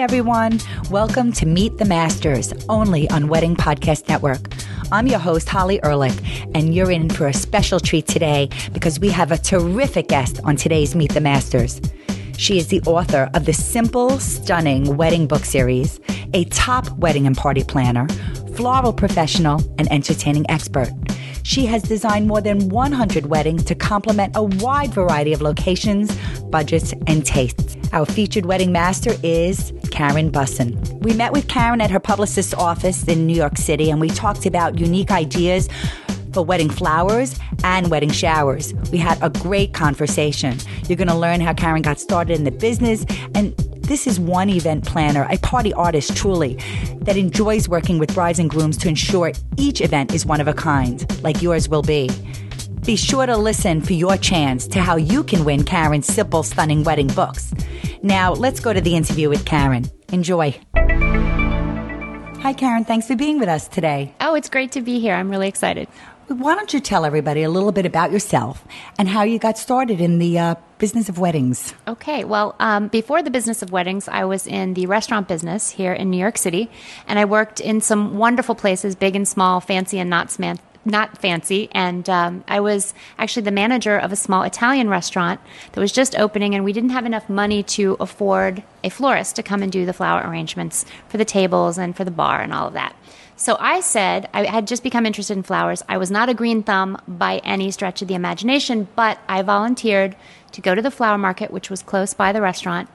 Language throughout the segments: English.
Everyone. Welcome to Meet the Masters, only on Wedding Podcast Network. I'm your host, Holly Ehrlich, and you're in for a special treat today because we have a terrific guest on today's Meet the Masters. She is the author of the Simple, Stunning Wedding Book Series, a top wedding and party planner, floral professional, and entertaining expert. She has designed more than 100 weddings to complement a wide variety of locations, budgets, and tastes. Our featured wedding master is Karen Bussen. We met with Karen at her publicist's office in New York City and we talked about unique ideas for wedding flowers and wedding showers. We had a great conversation. You're going to learn how Karen got started in the business and this is one event planner, a party artist truly, that enjoys working with brides and grooms to ensure each event is one of a kind, like yours will be. Be sure to listen for your chance to how you can win Karen's simple, stunning wedding books. Now, let's go to the interview with Karen. Enjoy. Hi, Karen. Thanks for being with us today. Oh, it's great to be here. I'm really excited. Why don't you tell everybody a little bit about yourself and how you got started in the uh, business of weddings? Okay, well, um, before the business of weddings, I was in the restaurant business here in New York City, and I worked in some wonderful places, big and small, fancy and not not fancy. And um, I was actually the manager of a small Italian restaurant that was just opening, and we didn't have enough money to afford a florist to come and do the flower arrangements for the tables and for the bar and all of that. So I said, I had just become interested in flowers. I was not a green thumb by any stretch of the imagination, but I volunteered to go to the flower market, which was close by the restaurant,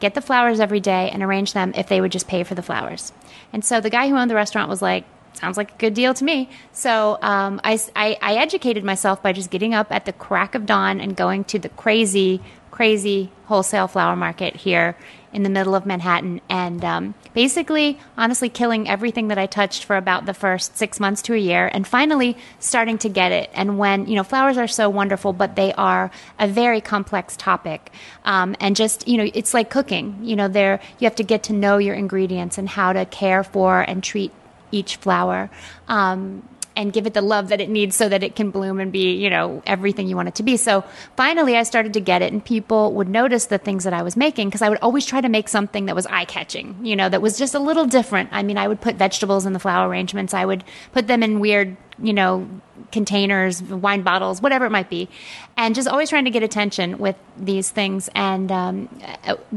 get the flowers every day, and arrange them if they would just pay for the flowers. And so the guy who owned the restaurant was like, Sounds like a good deal to me. So um, I, I, I educated myself by just getting up at the crack of dawn and going to the crazy, crazy wholesale flower market here in the middle of Manhattan and um, basically, honestly, killing everything that I touched for about the first six months to a year and finally starting to get it. And when, you know, flowers are so wonderful, but they are a very complex topic. Um, and just, you know, it's like cooking. You know, there, you have to get to know your ingredients and how to care for and treat each flower. Um, and give it the love that it needs so that it can bloom and be, you know, everything you want it to be. So finally, I started to get it, and people would notice the things that I was making because I would always try to make something that was eye catching, you know, that was just a little different. I mean, I would put vegetables in the flower arrangements, I would put them in weird, you know, containers, wine bottles, whatever it might be, and just always trying to get attention with these things. And um,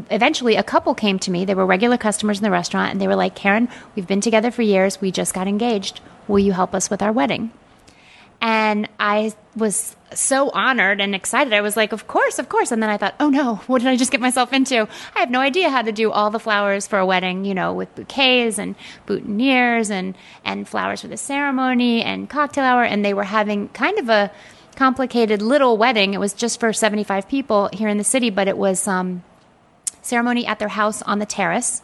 eventually, a couple came to me. They were regular customers in the restaurant, and they were like, Karen, we've been together for years. We just got engaged Will you help us with our wedding? And I was so honored and excited. I was like, Of course, of course. And then I thought, Oh no, what did I just get myself into? I have no idea how to do all the flowers for a wedding, you know, with bouquets and boutonnieres and, and flowers for the ceremony and cocktail hour. And they were having kind of a complicated little wedding. It was just for 75 people here in the city, but it was um, ceremony at their house on the terrace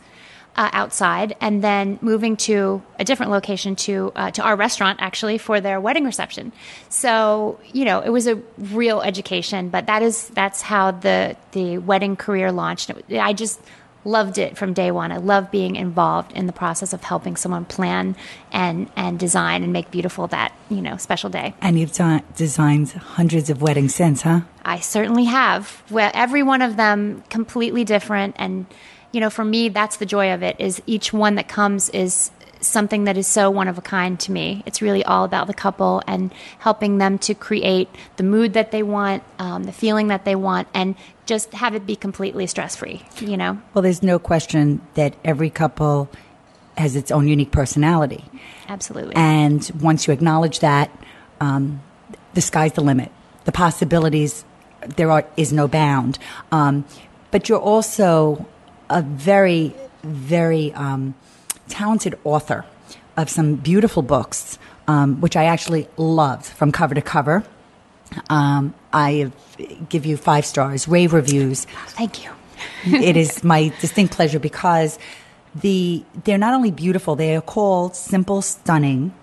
uh, outside, and then moving to a different location to uh, to our restaurant actually for their wedding reception. So you know, it was a real education. But that is that's how the the wedding career launched. I just loved it from day one. I love being involved in the process of helping someone plan and and design and make beautiful that you know special day. And you've done, designed hundreds of weddings since, huh? I certainly have. Well, every one of them completely different and you know, for me, that's the joy of it. Is each one that comes is something that is so one of a kind to me. It's really all about the couple and helping them to create the mood that they want, um, the feeling that they want, and just have it be completely stress free. You know. Well, there's no question that every couple has its own unique personality. Absolutely. And once you acknowledge that, um, the sky's the limit. The possibilities there are is no bound. Um, but you're also a very, very um, talented author of some beautiful books, um, which I actually loved from cover to cover. Um, I give you five stars, rave reviews. Thank you. it is my distinct pleasure because the they're not only beautiful; they are called simple, stunning,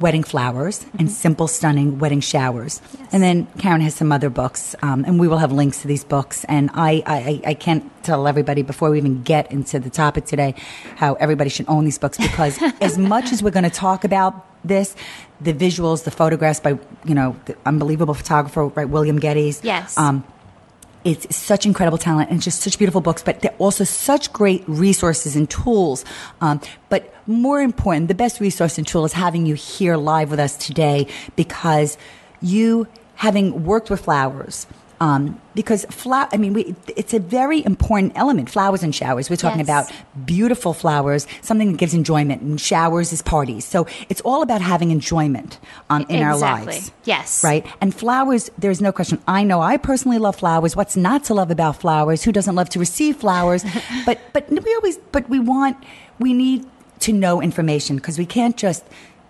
wedding flowers mm-hmm. and simple, stunning wedding showers. Yes. And then Karen has some other books, um, and we will have links to these books. And I, I, I can't tell everybody before we even get into the topic today how everybody should own these books because as much as we're going to talk about this, the visuals, the photographs by you know the unbelievable photographer, right, William Geddes. Yes. Um, it's such incredible talent and just such beautiful books, but they're also such great resources and tools. Um, but more important, the best resource and tool is having you here live with us today because you, having worked with flowers, um, because flower, I mean, we, it's a very important element. Flowers and showers. We're talking Yes. about beautiful flowers, something that gives enjoyment, and showers is parties. So it's all about having enjoyment um, in our lives. Yes. Right. And flowers, there's no question. I know I personally love flowers. What's not to love about flowers? Who doesn't love to receive flowers? but but we always but we want we need to know information because we can't just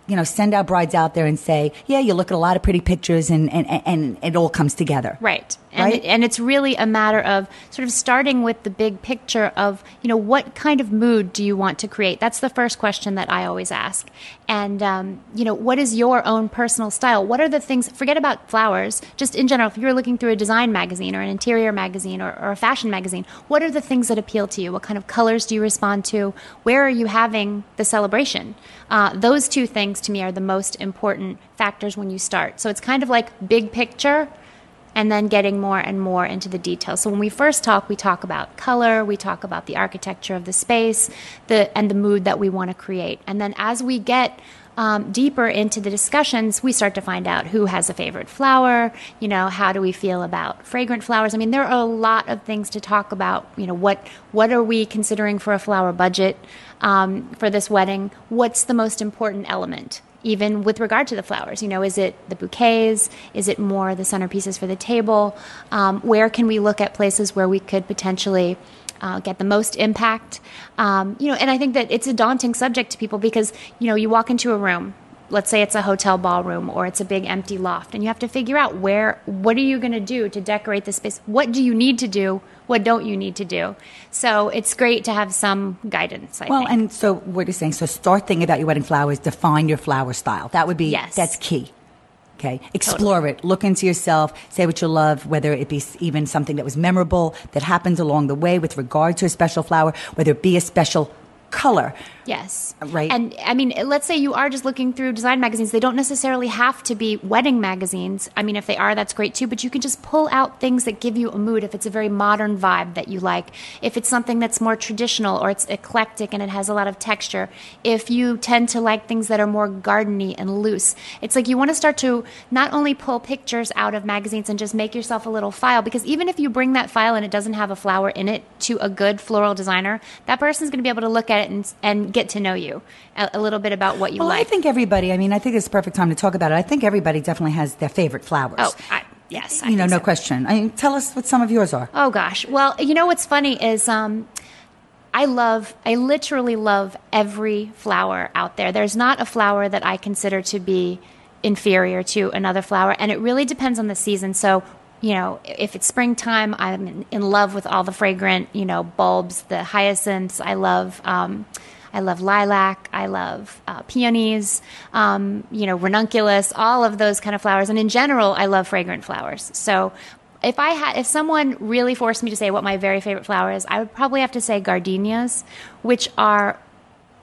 you know send our brides out there and say yeah you look at a lot of pretty pictures and and, and, it all comes together Right. And, Right? It, and it's really a matter of sort of starting with the big picture of, you know, what kind of mood do you want to create? That's the first question that I always ask. And, um, you know, what is your own personal style? What are the things, forget about flowers, just in general, if you're looking through a design magazine or an interior magazine or, or a fashion magazine, what are the things that appeal to you? What kind of colors do you respond to? Where are you having the celebration? Uh, those two things to me are the most important factors when you start. So it's kind of like big picture and then getting more and more into the details. So when we first talk, we talk about color, we talk about the architecture of the space, the and the mood that we want to create. And then as we get um, deeper into the discussions, we start to find out who has a favorite flower. You know, how do we feel about fragrant flowers? I mean, there are a lot of things to talk about. You know, what what are we considering for a flower budget um, for this wedding? What's the most important element? even with regard to the flowers. You know, is it the bouquets? Is it more the centerpieces for the table? Um, where can we look at places where we could potentially uh, get the most impact? Um, you know, and I think that it's a daunting subject to people because you know you walk into a room. Let's say it's a hotel ballroom or it's a big empty loft, and you have to figure out where, what are you going to do to decorate the space? What do you need to do? What don't you need to do? So it's great to have some guidance. I well think. and so what you're saying so start thinking about your wedding flowers define your flower style that would be Yes. that's key Okay. Explore it. Look into yourself. Say what you love, whether it be even something that was memorable that happens along the way with regard to a special flower, whether it be a special color. Yes. Right. And I mean, let's say you are just looking through design magazines. They don't necessarily have to be wedding magazines. I mean, if they are, that's great too. But you can just pull out things that give you a mood. If it's a very modern vibe that you like, if it's something that's more traditional or it's eclectic and it has a lot of texture, if you tend to like things that are more gardeny and loose, it's like you want to start to not only pull pictures out of magazines and just make yourself a little file. Because even if you bring that file and it doesn't have a flower in it to a good floral designer, that person's going to be able to look at it and, and get to know you a, a little bit about what you Well, I think everybody, I mean, I think it's the perfect time to talk about it. I think everybody definitely has their favorite flowers. oh, I, yes. I you know, no so. question. I mean, tell us what some of yours are. Oh gosh. Well, you know what's funny is um, I love, I literally love every flower out there. There's not a flower that I consider to be inferior to another flower, and it really depends on the season. So. You know, if it's springtime, I'm in, in love with all the fragrant, you know, bulbs, the hyacinths. I love, um, I love lilac. I love uh, peonies. Um, you know, ranunculus. All of those kind of flowers, and in general, I love fragrant flowers. So, if I had, if someone really forced me to say what my very favorite flower is, I would probably have to say gardenias, which are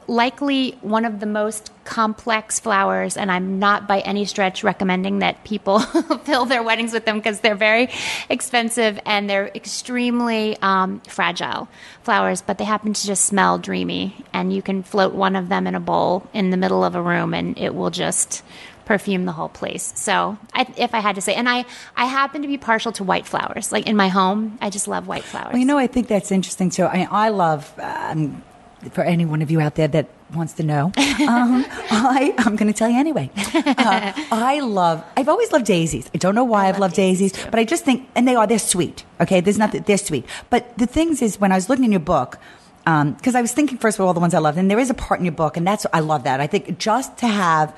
likely one of the most complex flowers and i'm not by any stretch recommending that people fill their weddings with them because they're very expensive and they're extremely um, fragile flowers but they happen to just smell dreamy and you can float one of them in a bowl in the middle of a room and it will just perfume the whole place. So I, if i had to say and i i happen to be partial to white flowers. Like in my home i just love white flowers Well, you know, I think that's interesting too. I mean, I love, um, for any one of you out there that wants to know, um, I, I'm going to tell you anyway. Uh, I love, I've always loved daisies. I don't know why I've love loved daisies, daisies, but I just think, and they are, they're sweet. Okay. There's nothing, they're sweet. But the things is, when I was looking in your book, because I was thinking first of all the ones I loved, and there is a part in your book, and that's I love that. I think just to have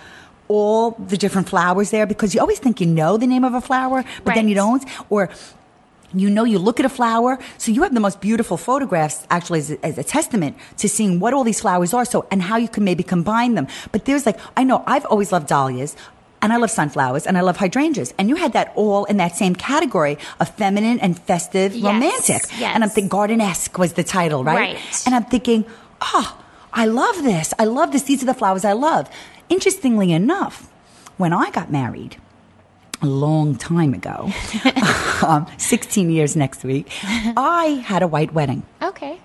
all the different flowers there, because you always think you know the name of a flower, but then you don't, or you know you look at a flower so you have the most beautiful photographs actually as a, as a testament to seeing what all these flowers are so and how you can maybe combine them but there's like i know i've always loved dahlias and I love sunflowers and I love hydrangeas. And you had that all in that same category of feminine and festive, Yes, romantic. yes. And I'm thinking garden-esque was the title, right? Right. And I'm thinking, oh, I love this. I love this. These are the flowers I love. Interestingly enough, when I got married, a long time ago, um, 16 years next week, I had a white wedding. Okay.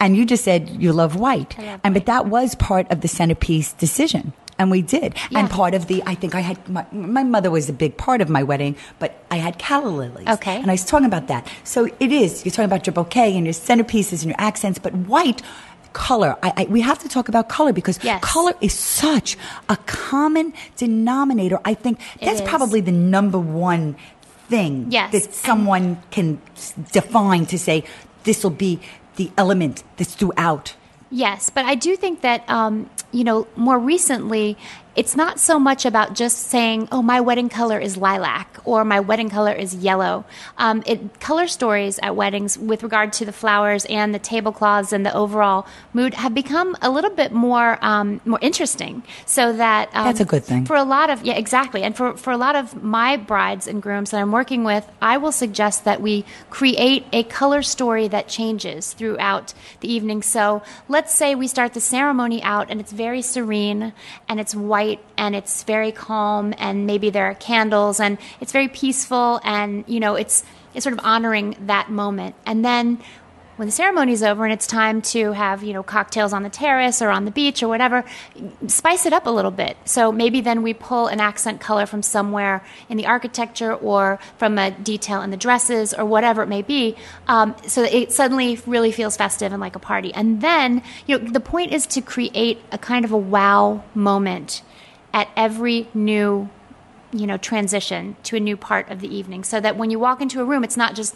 And you just said you love white. Love and white. but that was part of the centerpiece decision. And we did. Yeah. And part of the I think I had my, my mother was a big part of my wedding, but I had calla lilies. Okay. And I was talking about that. So it is, you're talking about your bouquet and your centerpieces and your accents, but white color. I, I, we have to talk about color because Yes. color is such a common denominator. I think It that's is. probably the number one thing Yes. that someone can define to say this will be the element that's throughout. Yes, but I do think that um, you know more recently, it's not so much about just saying, "Oh, my wedding color is lilac" or "My wedding color is yellow." Um, it color stories at weddings with regard to the flowers and the tablecloths and the overall mood have become a little bit more um, more interesting. So that um, That's a good thing. for a lot of yeah exactly and for, for a lot of my brides and grooms that i'm working with i will suggest that we create a color story that changes throughout the evening so let's say we start the ceremony out and it's very serene and it's white and it's very calm and maybe there are candles and it's very peaceful and you know it's it's sort of honoring that moment. And then when the ceremony's over and it's time to have you know cocktails on the terrace or on the beach or whatever spice it up a little bit. So maybe then we pull an accent color from somewhere in the architecture or from a detail in the dresses or whatever it may be um, so it suddenly really feels festive and like a party. And then you know the point is to create a kind of a wow moment at every new you know transition to a new part of the evening so that when you walk into a room it's not just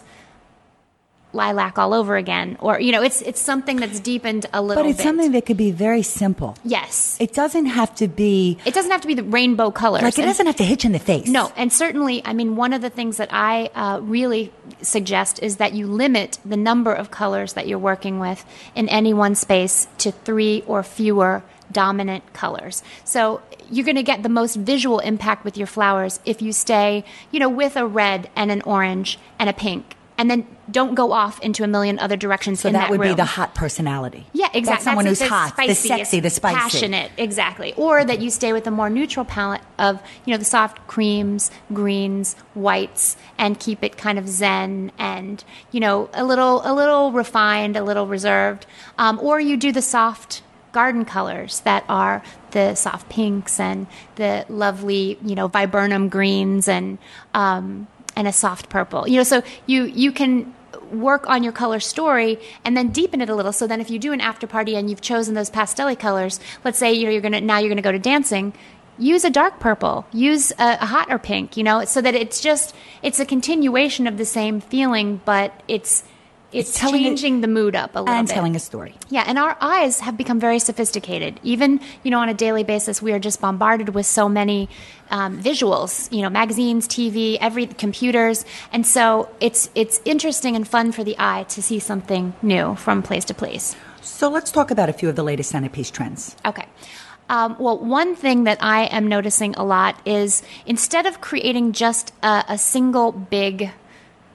lilac all over again or you know it's it's something that's deepened a little bit. But it's bit. something that could be very simple. yes It doesn't have to be it doesn't have to be the rainbow colors like it And- doesn't have to hit you in the face. no and certainly i mean one of the things that i uh, really suggest is that you limit the number of colors that you're working with in any one space to three or fewer dominant colors so you're going to get the most visual impact with your flowers if you stay you know with a red and an orange and a pink and then don't go off into a million other directions So in that, that would be the hot personality. Yeah, exactly. That's someone That's who's it. hot, the sexy, the spicy. passionate, exactly. Or that you stay with a more neutral palette of you know the soft creams, greens, whites, and keep it kind of zen and you know a little a little refined, a little reserved. Um, or you do the soft garden colors that are the soft pinks and the lovely you know viburnum greens and um, and a soft purple. You know, so you you can work on your color story and then deepen it a little. So then, if you do an after party and you've chosen those pastel colors, let's say you know you're gonna now you're gonna go to dancing. Use a dark purple. Use a, a hotter pink. You know, so that it's just it's a continuation of the same feeling, but it's it's, It's changing the mood up a little bit. and bit. telling a story. Yeah, and our eyes have become very sophisticated. Even, you know, on a daily basis, we are just bombarded with so many um, visuals. You know, magazines, TV, every computers, and so it's it's interesting and fun for the eye to see something new from place to place. So let's talk about a few of the latest centerpiece trends. Okay. Um, well, one thing that I am noticing a lot is instead of creating just a, a single big,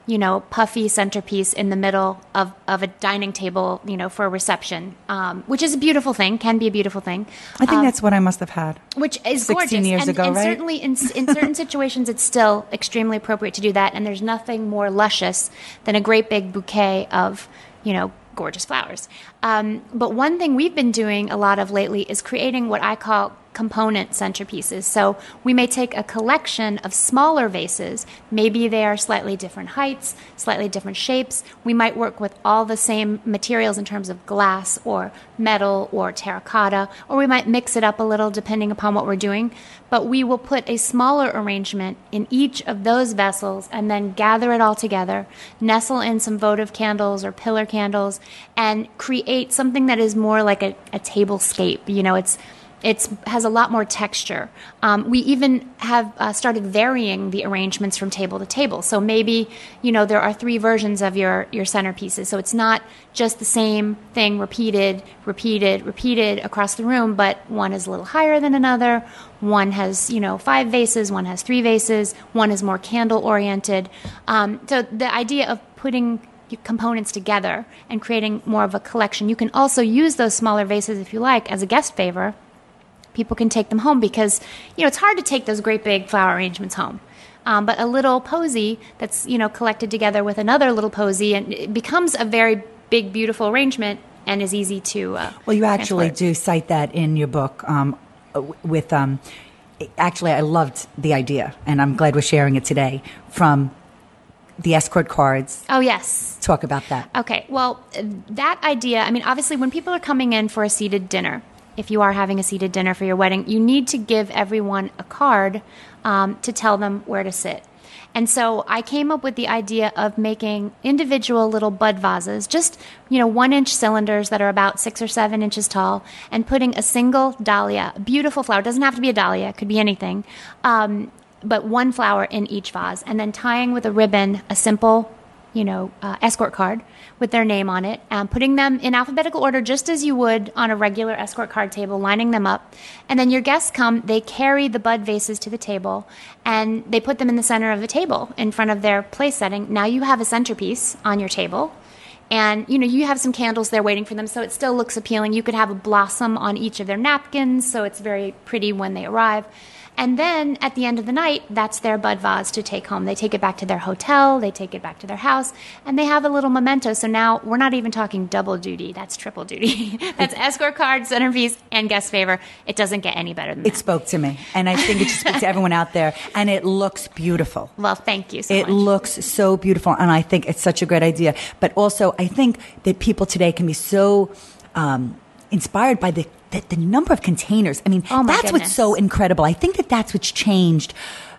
you know, puffy centerpiece in the middle of, of a dining table, you know, for a reception, um, which is a beautiful thing, can be a beautiful thing. I think um, that's what I must have had. which is 16 gorgeous. years and, ago, and right? certainly in, in certain situations, it's still extremely appropriate to do that. And there's nothing more luscious than a great big bouquet of, you know, gorgeous flowers. Um, but one thing we've been doing a lot of lately is creating what I call component centerpieces. So we may take a collection of smaller vases. Maybe they are slightly different heights, slightly different shapes. We might work with all the same materials in terms of glass or metal or terracotta, or we might mix it up a little depending upon what we're doing. But we will put a smaller arrangement in each of those vessels and then gather it all together, nestle in some votive candles or pillar candles, and create something that is more like a, a tablescape. You know, it's it's has a lot more texture. Um, we even have uh, started varying the arrangements from table to table. So maybe you know there are three versions of your your centerpieces. So it's not just the same thing repeated, repeated, repeated across the room, but one is a little higher than another. One has you know five vases, one has three vases, one is more candle oriented. Um, so the idea of putting components together and creating more of a collection. You can also use those smaller vases if you like as a guest favor people can take them home because you know it's hard to take those great big flower arrangements home um, but a little posy that's you know collected together with another little posy, and it becomes a very big, beautiful arrangement and is easy to. Uh, well, you actually transport. do cite that in your book um, with. Um, actually, I loved the idea, and I'm glad we're sharing it today from the escort cards. Oh yes. Talk about that. Okay. Well, that idea. I mean, obviously, when people are coming in for a seated dinner, if you are having a seated dinner for your wedding, you need to give everyone a card um, to tell them where to sit. And so I came up with the idea of making individual little bud vases, just, you know, one inch cylinders that are about six or seven inches tall, and putting a single dahlia, a beautiful flower, it doesn't have to be a dahlia, it could be anything, um, but one flower in each vase, and then tying with a ribbon a simple you know, uh, escort card with their name on it, and putting them in alphabetical order just as you would on a regular escort card table, lining them up. And then your guests come, they carry the bud vases to the table, and they put them in the center of the table in front of their place setting. Now you have a centerpiece on your table. And you know you have some candles there waiting for them, so it still looks appealing. You could have a blossom on each of their napkins, so it's very pretty when they arrive. And then at the end of the night, that's their bud vase to take home. They take it back to their hotel, they take it back to their house, and they have a little memento. So now we're not even talking double duty, that's triple duty. that's escort card, centerpiece, and guest favor. It doesn't get any better than that. It spoke to me, and I think it should speak to everyone out there, and it looks beautiful. well, thank you so It much. looks so beautiful, and I think it's such a great idea. But also, I think that people today can be so um, inspired by the, the the number of containers. I mean, Oh, that's what's so incredible. I think that that's what's changed.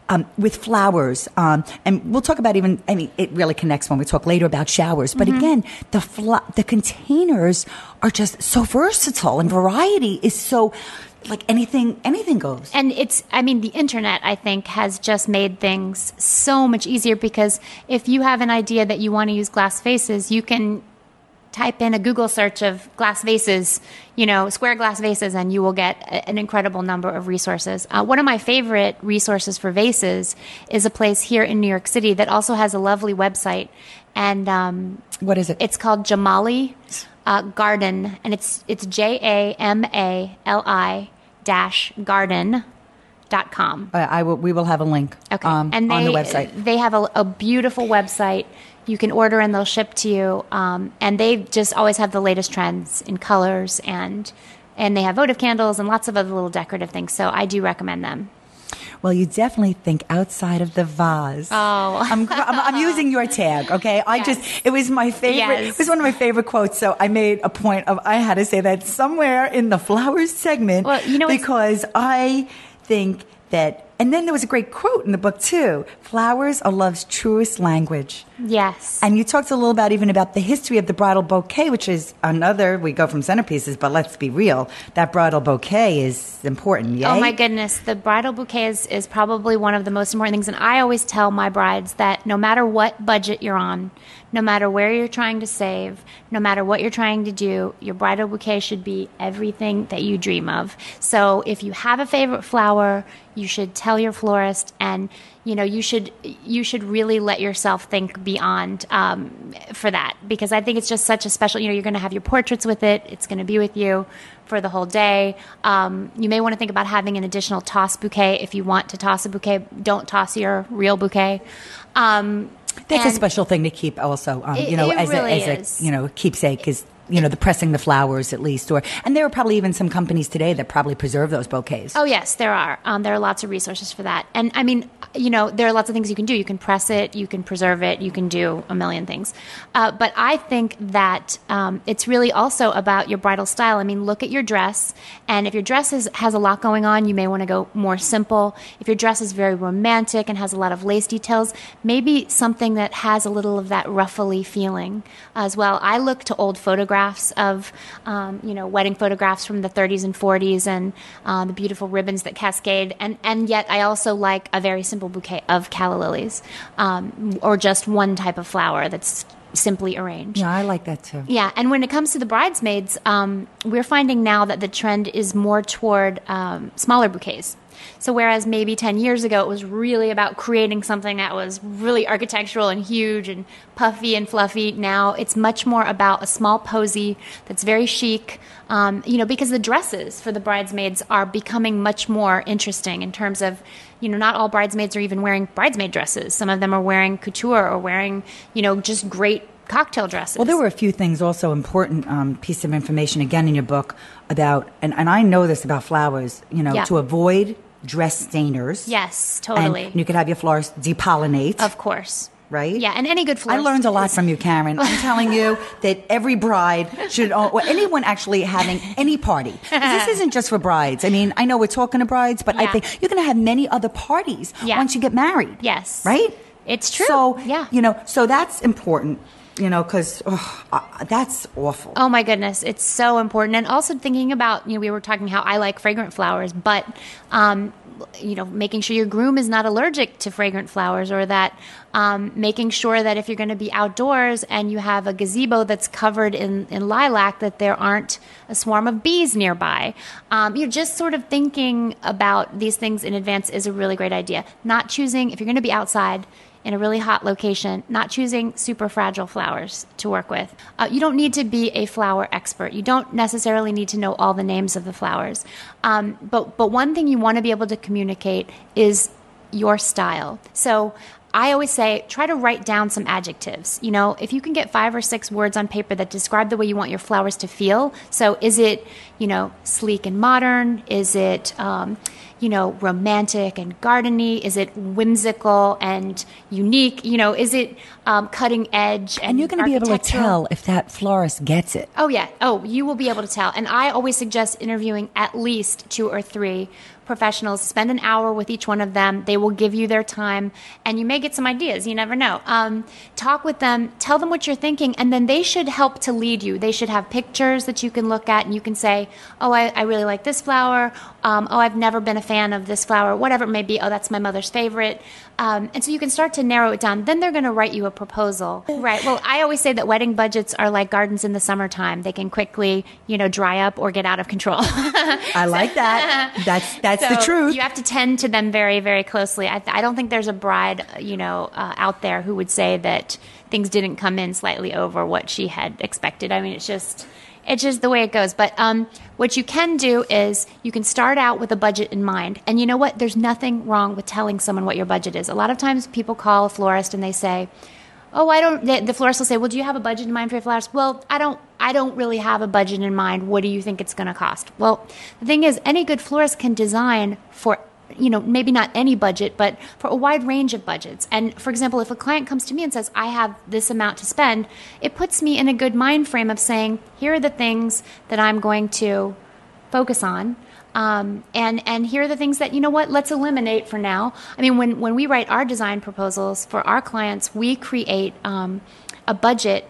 Um, with flowers, um, and we'll talk about even. I mean, it really connects when we talk later about showers. But Mm-hmm. again, the fla- the containers are just so versatile, and variety is so like anything. Anything goes. and it's i mean the internet i think has just made things so much easier because if you have an idea that you want to use glass faces you can type in a google search of glass vases you know square glass vases and you will get a- an incredible number of resources uh, one of my favorite resources for vases is a place here in new york city that also has a lovely website and um, What is it? it's called jamali uh, garden and it's it's j-a-m-a-l-i dash garden dot com I, I will, we will have a link Okay. um, and they, on the website. They have a, a beautiful website. You can order and they'll ship to you. Um, and they just always have the latest trends in colors and and they have votive candles and lots of other little decorative things. So I do recommend them. Well, you definitely think outside of the vase. Oh. I'm, I'm, I'm using your tag, okay? I Yes. just, it was my favorite, Yes. it was one of my favorite quotes, so I made a point of, I had to say that somewhere in the flowers segment. Well, you know, because I think that, and then there was a great quote in the book too flowers are love's truest language. Yes. And you talked a little about even about the history of the bridal bouquet, which is another. We go from centerpieces, but let's be real. That bridal bouquet is important. Yay? Oh my goodness, the bridal bouquet is, is probably one of the most important things. And I always tell my brides that no matter what budget you're on, no matter where you're trying to save, no matter what you're trying to do, your bridal bouquet should be everything that you dream of. So if you have a favorite flower, you should tell your florist and you know you should you should really let yourself think beyond um, for that. Because I think it's just such a special you know you're going to have your portraits with it it's going to be with you for the whole day. Um, you may want to think about having an additional toss bouquet if you want to toss a bouquet. Don't toss your real bouquet. Um, That's a special thing to keep also, um, It- you know, as, really a, as a, you know, keepsake is, you know, the pressing the flowers at least, or, and there are probably even some companies today that probably preserve those bouquets. Oh yes, there are. Um, there are lots of resources for that, and I mean, you know, there are lots of things you can do. You can press it, you can preserve it, you can do a million things. Uh, but I think that um, it's really also about your bridal style. I mean, look at your dress, and if your dress is, has a lot going on, you may want to go more simple. If your dress is very romantic and has a lot of lace details, maybe something that has a little of that ruffly feeling as well. I look to old photographs of, um, you know, wedding photographs from the 30s and 40s and uh, the beautiful ribbons that cascade. And, and yet I also like a very simple bouquet of calla lilies um, or just one type of flower that's simply arranged. Yeah, I like that too. Yeah, and when it comes to the bridesmaids, um, we're finding now that the trend is more toward um, smaller bouquets. So whereas maybe 10 years ago it was really about creating something that was really architectural and huge and puffy and fluffy, now it's much more about a small posy that's very chic. Um, you know, because the dresses for the bridesmaids are becoming much more interesting in terms of, you know, not all bridesmaids are even wearing bridesmaid dresses. Some of them are wearing couture or wearing, you know, just great cocktail dresses. Well, there were a few things also important um, piece of information again in your book about, and, and I know this about flowers. You know, Yeah. to avoid dress stainers. Yes, totally. And you could have your flowers depollinate. of course. Right? Yeah, and any good I learned a lot from you, Karen. I'm telling you that every bride should, or anyone actually having any party. This isn't just for brides. I mean, I know we're talking to brides, but I think you're going to have many other parties Yeah. once you get married. Yes. Right? It's true. So, Yeah. you know, so that's important, you know, because uh, that's awful. Oh my goodness, it's so important. And also thinking about, you know, we were talking how I like fragrant flowers, but, um, you know, making sure your groom is not allergic to fragrant flowers or that um, making sure that if you're going to be outdoors and you have a gazebo that's covered in, in lilac, that there aren't a swarm of bees nearby. Um, you're just sort of thinking about these things in advance is a really great idea. Not choosing, if you're going to be outside, in a really hot location, not choosing super fragile flowers to work with. Uh, you don't need to be a flower expert. You don't necessarily need to know all the names of the flowers. Um, but, but one thing you want to be able to communicate is your style. So I always say try to write down some adjectives. You know, if you can get five or six words on paper that describe the way you want your flowers to feel. So is it, you know, sleek and modern? Is it, um, you know, romantic and gardeny? Is it whimsical and unique? You know, is it um, cutting edge? And, and you're going to be able to tell if that florist gets it. Oh yeah. Oh, you will be able to tell. And I always suggest interviewing at least two or three professionals. Spend an hour with each one of them. They will give you their time, and you may get some ideas. You never know. Um, talk with them. Tell them what you're thinking, and then they should help to lead you. They should have pictures that you can look at, and you can say, "Oh, I, I really like this flower. Um, oh, I've never been a fan of this flower. Whatever it may be. Oh, that's my mother's favorite." Um, and so you can start to narrow it down. Then they're going to write you a proposal. Right. Well, I always say that wedding budgets are like gardens in the summertime. They can quickly, you know, dry up or get out of control. I like that. That's that's the truth. You have to tend to them very, very closely. I, I don't think there's a bride, you know, uh, out there who would say that things didn't come in slightly over what she had expected. I mean, it's just. It's just the way it goes. But um, what you can do is you can start out with a budget in mind. And you know what? There's nothing wrong with telling someone what your budget is. A lot of times people call a florist and they say, oh i don't the, the florist will say well do you have a budget in mind for your flowers well i don't i don't really have a budget in mind what do you think it's going to cost well the thing is any good florist can design for you know maybe not any budget but for a wide range of budgets. And for example if a client comes to me and says i have this amount to spend it puts me in a good mind frame of saying here are the things that i'm going to focus on um, and and here are the things that you know what let's eliminate for now. I mean when when we write our design proposals for our clients we create um, a budget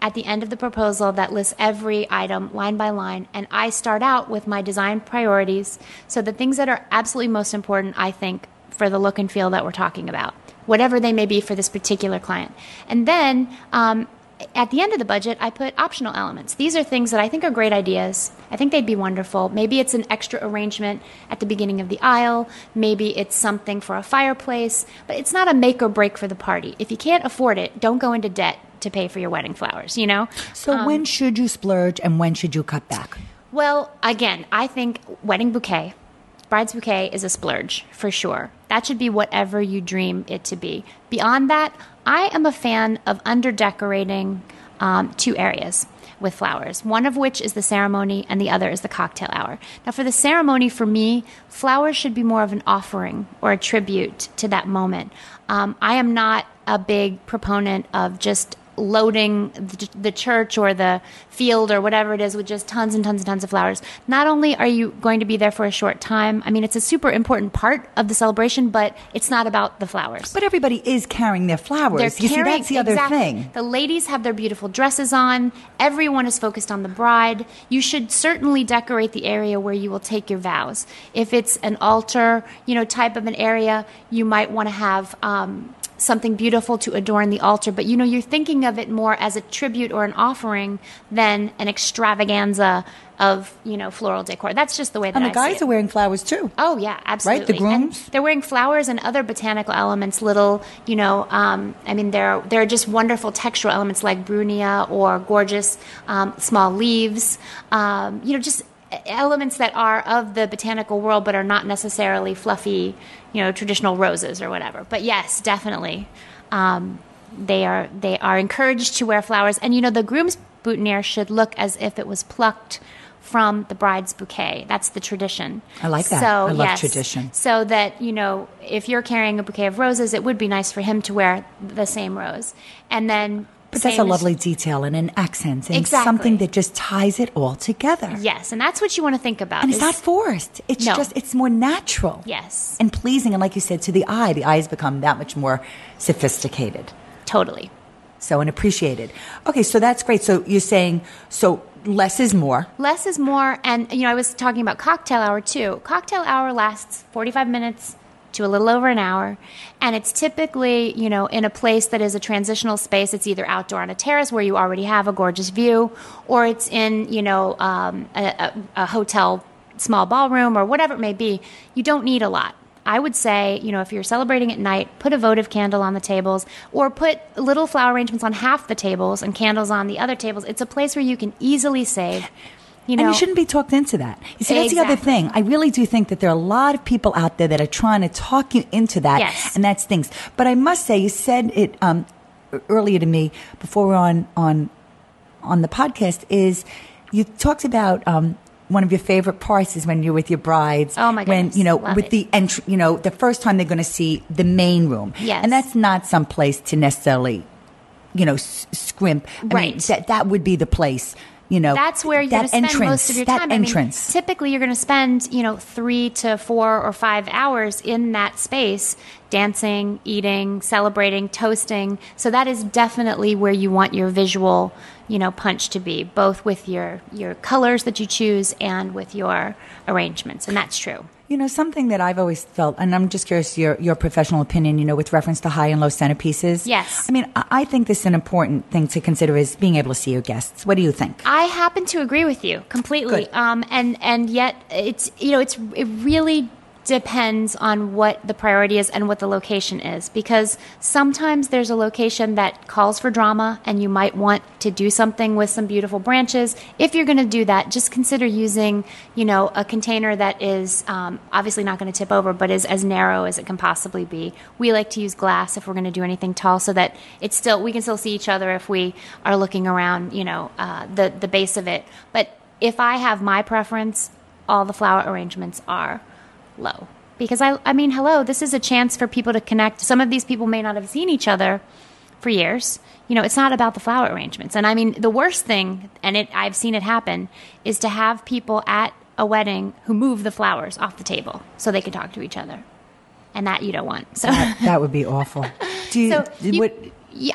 at the end of the proposal that lists every item line by line and i start out with my design priorities. So the things that are absolutely most important i think for the look and feel that we're talking about whatever they may be for this particular client. And then um, at the end of the budget, I put optional elements. These are things that I think are great ideas. I think they'd be wonderful. Maybe it's an extra arrangement at the beginning of the aisle. Maybe it's something for a fireplace, but it's not a make or break for the party. If you can't afford it, don't go into debt to pay for your wedding flowers, you know? so Um, when should you splurge and when should you cut back? Well, again, I think wedding bouquet, bride's bouquet is a splurge for sure. That should be whatever you dream it to be. Beyond that, I am a fan of under decorating um, two areas with flowers, one of which is the ceremony and the other is the cocktail hour. Now, for the ceremony, for me, flowers should be more of an offering or a tribute to that moment. Um, I am not a big proponent of just loading the, the church or the field or whatever it is with just tons and tons and tons of flowers. Not only are you going to be there for a short time, I mean, it's a super important part of the celebration, but it's not about the flowers. But everybody is carrying their flowers. They're you see, that's the other thing. The ladies have their beautiful dresses on. Everyone is focused on the bride. You should certainly decorate the area where you will take your vows. If it's an altar, you know, type of an area, you might want to have um, something beautiful to adorn the altar. But you know, you're thinking of it more as a tribute or an offering than an extravaganza of you know floral decor. That's just the way that And the I guys are wearing flowers too. Oh yeah, absolutely. Right? The grooms? they're wearing flowers and other botanical elements. Little, you know, um, I mean, there there are just wonderful textural elements like brunia or gorgeous um, small leaves. Um, you know, just elements that are of the botanical world, but are not necessarily fluffy, you know, traditional roses or whatever. But yes, definitely. Um, they are they are encouraged to wear flowers, and you know the groom's boutonniere should look as if it was plucked from the bride's bouquet. That's the tradition. I like that. So, I love yes, tradition. So that you know, if you're carrying a bouquet of roses, it would be nice for him to wear the same rose, and then. But that's a lovely detail and an accent and Exactly. something that just ties it all together. Yes, and that's what you want to think about. And it's not forced. It's No. just it's more natural. Yes. And pleasing and like you said to the eye, the eye has become that much more sophisticated. totally. So and appreciated. Okay, so that's great. So you're saying so less is more. Less is more, and you know, I was talking about cocktail hour too. Cocktail hour lasts 45 minutes to a little over an hour, and it's typically, you know, in a place that is a transitional space. It's either outdoor on a terrace where you already have a gorgeous view, or it's in, you know, um, a, a, a hotel small ballroom or whatever it may be. You don't need a lot. I would say, you know, if you're celebrating at night, put a votive candle on the tables or put little flower arrangements on half the tables and candles on the other tables. It's a place where you can easily save. You know, and you shouldn't be talked into that. You see, that's the other thing. I really do think that there are a lot of people out there that are trying to talk you into that, Yes. and that's things. But I must say, you said it um, earlier to me before we're on on on the podcast. Is you talked about um, one of your favorite parts is when you're with your brides. Oh, my When you know Love with it. the entry, you know the first time they're going to see the main room. Yes. and that's not some place to necessarily, you know, s- scrimp. I mean, Right. that that would be the place. You know, that's where you're going that to spend entrance, most of your time. I mean, entrance. typically, you're going to spend you know three to four or five hours in that space, dancing, eating, celebrating, toasting. So that is definitely where you want your visual, you know, punch to be, both with your your colors that you choose and with your arrangements, and that's true. You know, something that I've always felt, and I'm just curious your your professional opinion. You know, with reference to high and low centerpieces. Yes. I mean, I, I think this is an important thing to consider is being able to see your guests. What do you think? I happen to agree with you completely. Good. Um, and and yet it's you know it's it really depends on what the priority is and what the location is. Because sometimes there's a location that calls for drama and you might want to do something with some beautiful branches. If you're going to do that just consider using you know a container that is um, obviously not going to tip over but is as narrow as it can possibly be. We like to use glass if we're going to do anything tall so that it's still we can still see each other if we are looking around you know uh, the the base of it. But if i have my preference all the flower arrangements are low. Because I, I mean hello this is a chance for people to connect. Some of these people may not have seen each other for years. You know it's not about the flower arrangements. And i mean the worst thing and it i've seen it happen is to have people at a wedding who move the flowers off the table so they can talk to each other. And that you don't want so. That, that would be awful. Do you? so you- what,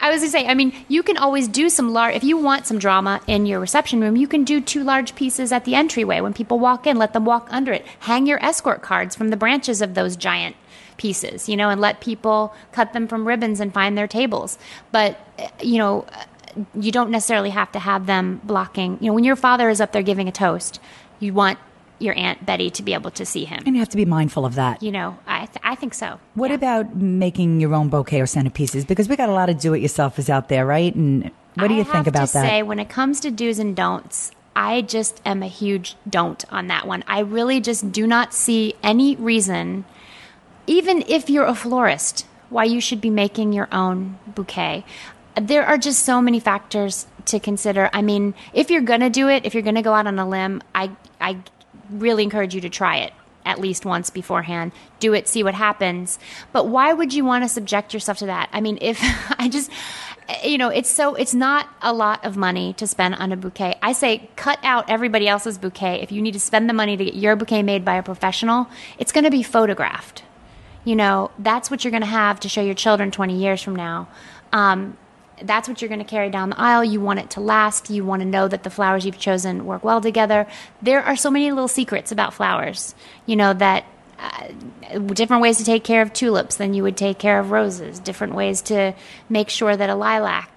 I was gonna say, I mean, you can always do some large. If you want some drama in your reception room, you can do two large pieces at the entryway. When people walk in, let them walk under it. Hang your escort cards from the branches of those giant pieces, you know, and let people cut them from ribbons and find their tables. But uh, you know, you don't necessarily have to have them blocking. You know, when your father is up there giving a toast, you want your aunt Betty to be able to see him. and you have to be mindful of that. You know, I th- I think so. What Yeah. about making your own bouquet or centerpieces? Because we got a lot of do-it-yourselfers out there, right? And what do you I think have about to that? Say, when it comes to do's and don'ts, I just am a huge don't on that one. I really just do not see any reason, even if you're a florist, why you should be making your own bouquet. There are just so many factors to consider. I mean, if you're going to do it, if you're going to go out on a limb, I, I really encourage you to try it at least once beforehand. Do it, see what happens. But why would you want to subject yourself to that? I mean, if I just, you know, it's so, it's not a lot of money to spend on a bouquet. I say cut out everybody else's bouquet. If you need to spend the money to get your bouquet made by a professional, it's going to be photographed. You know, that's what you're going to have to show your children 20 years from now. Um, that's what you're going to carry down the aisle. You want it to last. You want to know that the flowers you've chosen work well together. There are so many little secrets about flowers, you know, that uh, different ways to take care of tulips than you would take care of roses, different ways to make sure that a lilac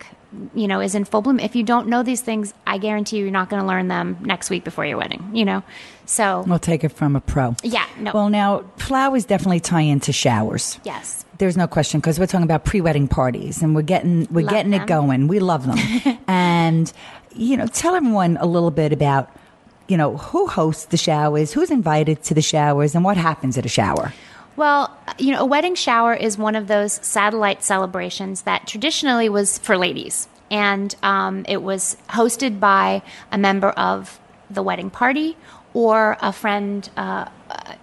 you know, is in full bloom. If you don't know these things, I guarantee you, you're not going to learn them next week before your wedding. You know, so We'll take it from a pro. yeah, no, Well, now flowers definitely tie into showers. yes, There's no question because we're talking about pre-wedding parties and we're getting we're Love getting them. it going. We love them, and you know, tell everyone a little bit about you know who hosts the showers, who's invited to the showers, and what happens at a shower. Well, you know, a wedding shower is one of those satellite celebrations that traditionally was for ladies. And um, it was hosted by a member of the wedding party or a friend uh,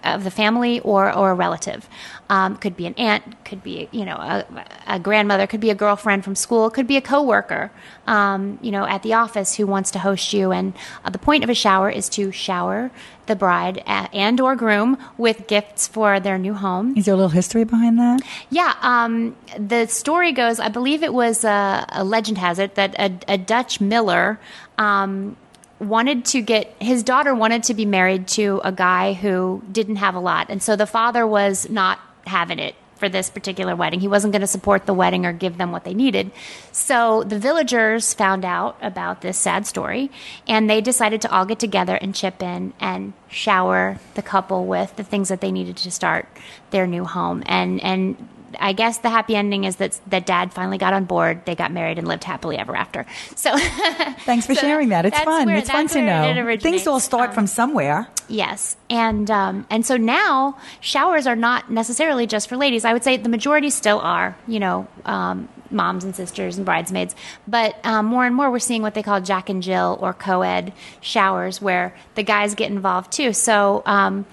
of the family or, or a relative. Um, could be an aunt, could be, you know, a, a grandmother, could be a girlfriend from school, could be a coworker, um, you know, at the office who wants to host you. And uh, the point of a shower is to shower the bride and or groom with gifts for their new home. Is there a little history behind that? Yeah, um, the story goes. I believe it was uh, a legend has it that a, a Dutch miller um, wanted to get his daughter wanted to be married to a guy who didn't have a lot, and so the father was not having it for this particular wedding. He wasn't going to support the wedding or give them what they needed. So the villagers found out about this sad story and they decided to all get together and chip in and shower the couple with the things that they needed to start their new home. And and I guess the happy ending is that that dad finally got on board. They got married and lived happily ever after. So Thanks for So sharing that. It's fun. where- it's fun to know. Things all start Um, from somewhere. Yes, and um, and so now showers are not necessarily just for ladies. I would say the majority still are, you know, um, moms and sisters and bridesmaids. But um, more and more, we're seeing what they call Jack and Jill or co-ed showers, where the guys get involved too. So. Um,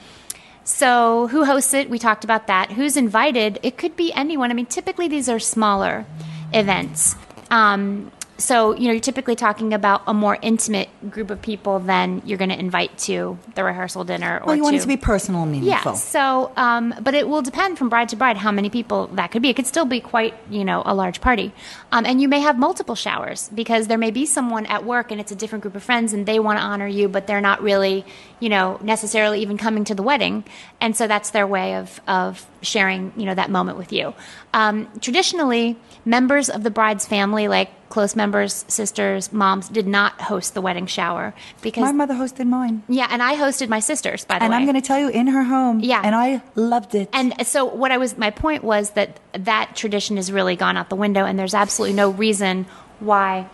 so, who hosts it? We talked about that. Who's invited? It could be anyone. I mean, typically these are smaller events. Um, so, you know, you're typically talking about a more intimate group of people than you're going to invite to the rehearsal dinner or Well, you want it to to be personal and meaningful. yeah. So, um, but it will depend from bride to bride how many people that could be. It could still be quite, you know, a large party. Um, and you may have multiple showers because there may be someone at work and it's a different group of friends and they want to honor you, but they're not really, you know, necessarily even coming to the wedding. And so that's their way of, of sharing, you know, that moment with you. Um, traditionally, members of the bride's family, like close members, sisters, moms, did not host the wedding shower because My mother hosted mine. yeah, and I hosted my sisters, by the And way. And I'm going to tell you, in her home. Yeah. And I loved it. And so what I was my point was that that tradition has really gone out the window and there's absolutely no reason why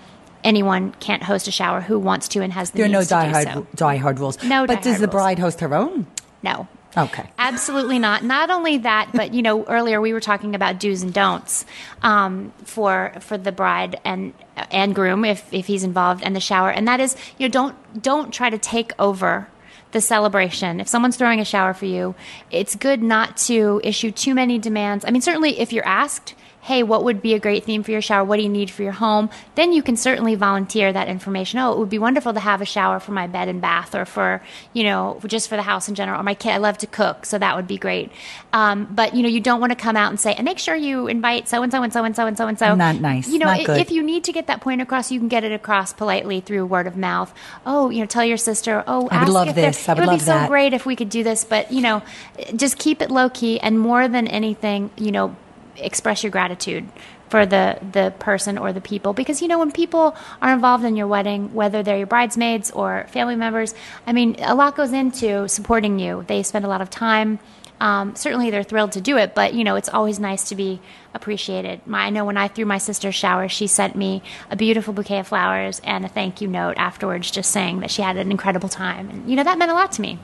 anyone can't host a shower who wants to and has the there are no means to do diehard, so. diehard rules. No But does the rules. bride host her own? No. Okay. Absolutely not. Not only that, but you know, earlier we were talking about do's and don'ts um, for for the bride and and groom if if he's involved and the shower, and that is you know don't don't try to take over the celebration. If someone's throwing a shower for you, it's good not to issue too many demands. I mean, certainly if you're asked. Hey, what would be a great theme for your shower? What do you need for your home? Then you can certainly volunteer that information. Oh, it would be wonderful to have a shower for my bed and bath, or for you know, just for the house in general. Or my kid, I love to cook, so that would be great. Um, but you know, you don't want to come out and say, and make sure you invite so and so and so and so and so and so. Not nice. You know, good. if you need to get that point across, you can get it across politely through word of mouth. Oh, you know, tell your sister. Oh, I would ask love if this. I would it would love be so that. great if we could do this, but you know, just keep it low key. And more than anything, you know, express your gratitude for the the person or the people. Because you know when people are involved in your wedding whether they're your bridesmaids or family members i mean a lot goes into supporting you. They spend a lot of time um, certainly they're thrilled to do it but you know it's always nice to be appreciated. My, i know when i threw my sister's shower she sent me a beautiful bouquet of flowers and a thank you note afterwards just saying that she had an incredible time. And you know that meant a lot to me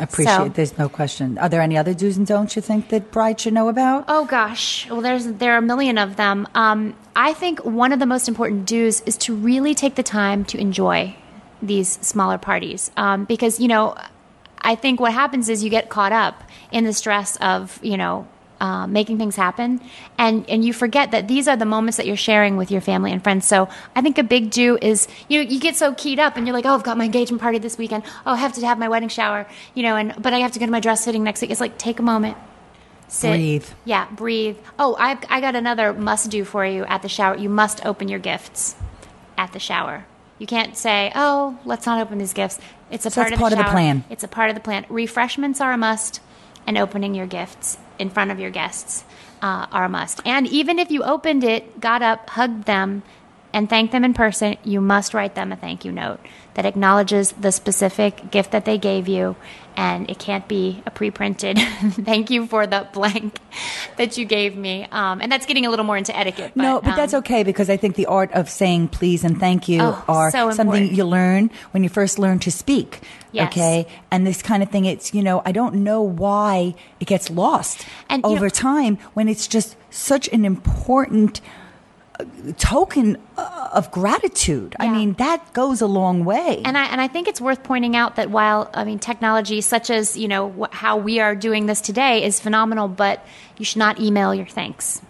Appreciate So- There's no question. Are there any other do's and don'ts you think that bride should know about? Oh gosh, well, there's there are a million of them. Um, I think one of the most important do's is to really take the time to enjoy these smaller parties um, because you know I think what happens is you get caught up in the stress of you know. Uh, making things happen, and and you forget that these are the moments that you're sharing with your family and friends. So I think a big do is you know you get so keyed up and you're like, oh, I've got my engagement party this weekend. Oh, I have to have my wedding shower, you know, and but I have to go to my dress fitting next week. It's like take a moment, sit, Breathe. yeah, breathe. Oh, I I got another must do for you at the shower. You must open your gifts at the shower. You can't say, "Oh, let's not open these gifts." It's a So part that's of part the of the plan. It's a part of the plan. Refreshments are a must, and opening your gifts in front of your guests uh, are a must. And even if you opened it, got up, hugged them, and thank them in person, you must write them a thank you note that acknowledges the specific gift that they gave you. And it can't be a pre printed thank you for the blank that you gave me. Um, and that's getting a little more into etiquette. But, no, but that's um, okay because I think the art of saying please and thank you Oh, are so something you learn when you first learn to speak. Yes. Okay. And this kind of thing, it's, you know, I don't know why it gets lost And, over know- time when it's just such an important token uh, of gratitude. I mean, that goes a long way. And I and I think it's worth pointing out that while I mean technology such as you know how we are doing this today is phenomenal, but you should not email your thanks.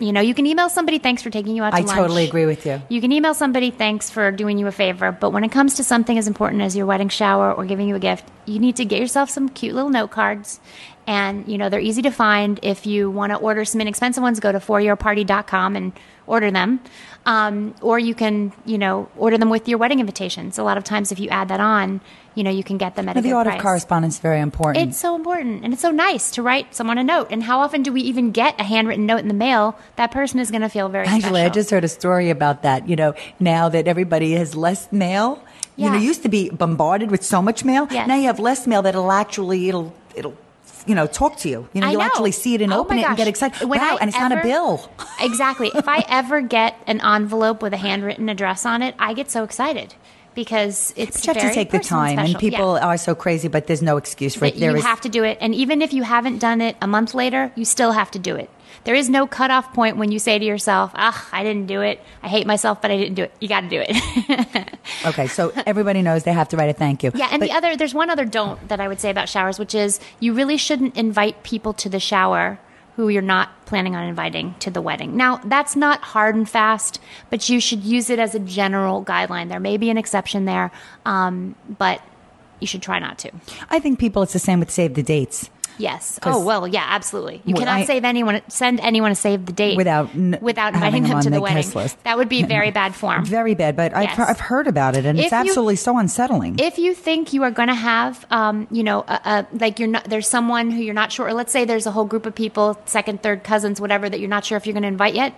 You know, you can email somebody thanks for taking you out to I lunch. totally agree with you. You can email somebody thanks for doing you a favor, but when it comes to something as important as your wedding shower or giving you a gift, you need to get yourself some cute little note cards. And, you know, they're easy to find. If you want to order some inexpensive ones, go to foryourparty.com and order them. Um, or you can, you know, order them with your wedding invitations. A lot of times, if you add that on, you know, you can get them at a the art price. of correspondence is very important. It's so important and it's so nice to write someone a note. And how often do we even get a handwritten note in the mail? That person is going to feel very Actually, I just heard a story about that. You know, now that everybody has less mail, you know, you used to be bombarded with so much mail. Yes. Now you have less mail that'll actually it'll it'll you know talk to you. You know, I you'll know. actually see it and Oh open it and get excited. When wow, I and it's not a ever- bill. exactly. If I ever get an envelope with a handwritten address on it, I get so excited because it's you have to take the time, and people Yeah. are so crazy, but there's no excuse for it. There you is- have to do it, and even if you haven't done it a month later, you still have to do it. There is no cutoff point when you say to yourself, "Ah, I didn't do it. I hate myself, but I didn't do it." You got to do it. okay, so everybody knows they have to write a thank you. Yeah, and But- the other, there's one other don't that I would say about showers, which is you really shouldn't invite people to the shower who you're not planning on inviting to the wedding. Now, that's not hard and fast, but you should use it as a general guideline. There may be an exception there, um, but you should try not to. I think people, it's the same with save the dates. Yes. Oh well, yeah, absolutely. You Well, cannot I- save anyone, send anyone to save the date Without n- without inviting them them to the the wedding. list. That would be very bad form. Very bad, but I've, I've heard about it, and it's If you- absolutely so unsettling. if you think you are going to have, um, you know, a, a, like you're not, there's someone who you're not sure, or let's say there's a whole group of people, second, third cousins, whatever, that you're not sure if you're going to invite yet,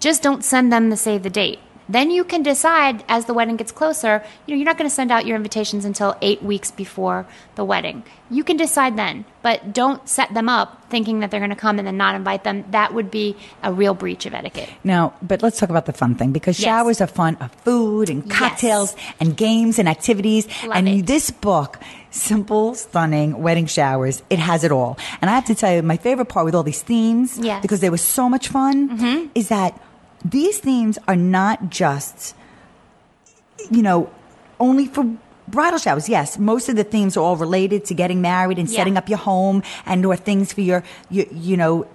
just don't send them to save the date. Then you can decide as the wedding gets closer, you know, you're not going to send out your invitations until eight weeks before the wedding. You can decide then, but don't set them up thinking that they're going to come and then not invite them. That would be a real breach of etiquette. Now, but let's talk about the fun thing because Yes. showers are fun of food and Yes. cocktails and games and activities. Love and it. this book, Simple, Stunning Wedding Showers, it has it all. And I have to tell you, my favorite part with all these themes, Yes. Mm-hmm. because they were so much fun, is that these themes are not just, you know, only for bridal showers. Yes, most of the themes are all related to getting married and Yeah. setting up your home and or things for your, you, you know,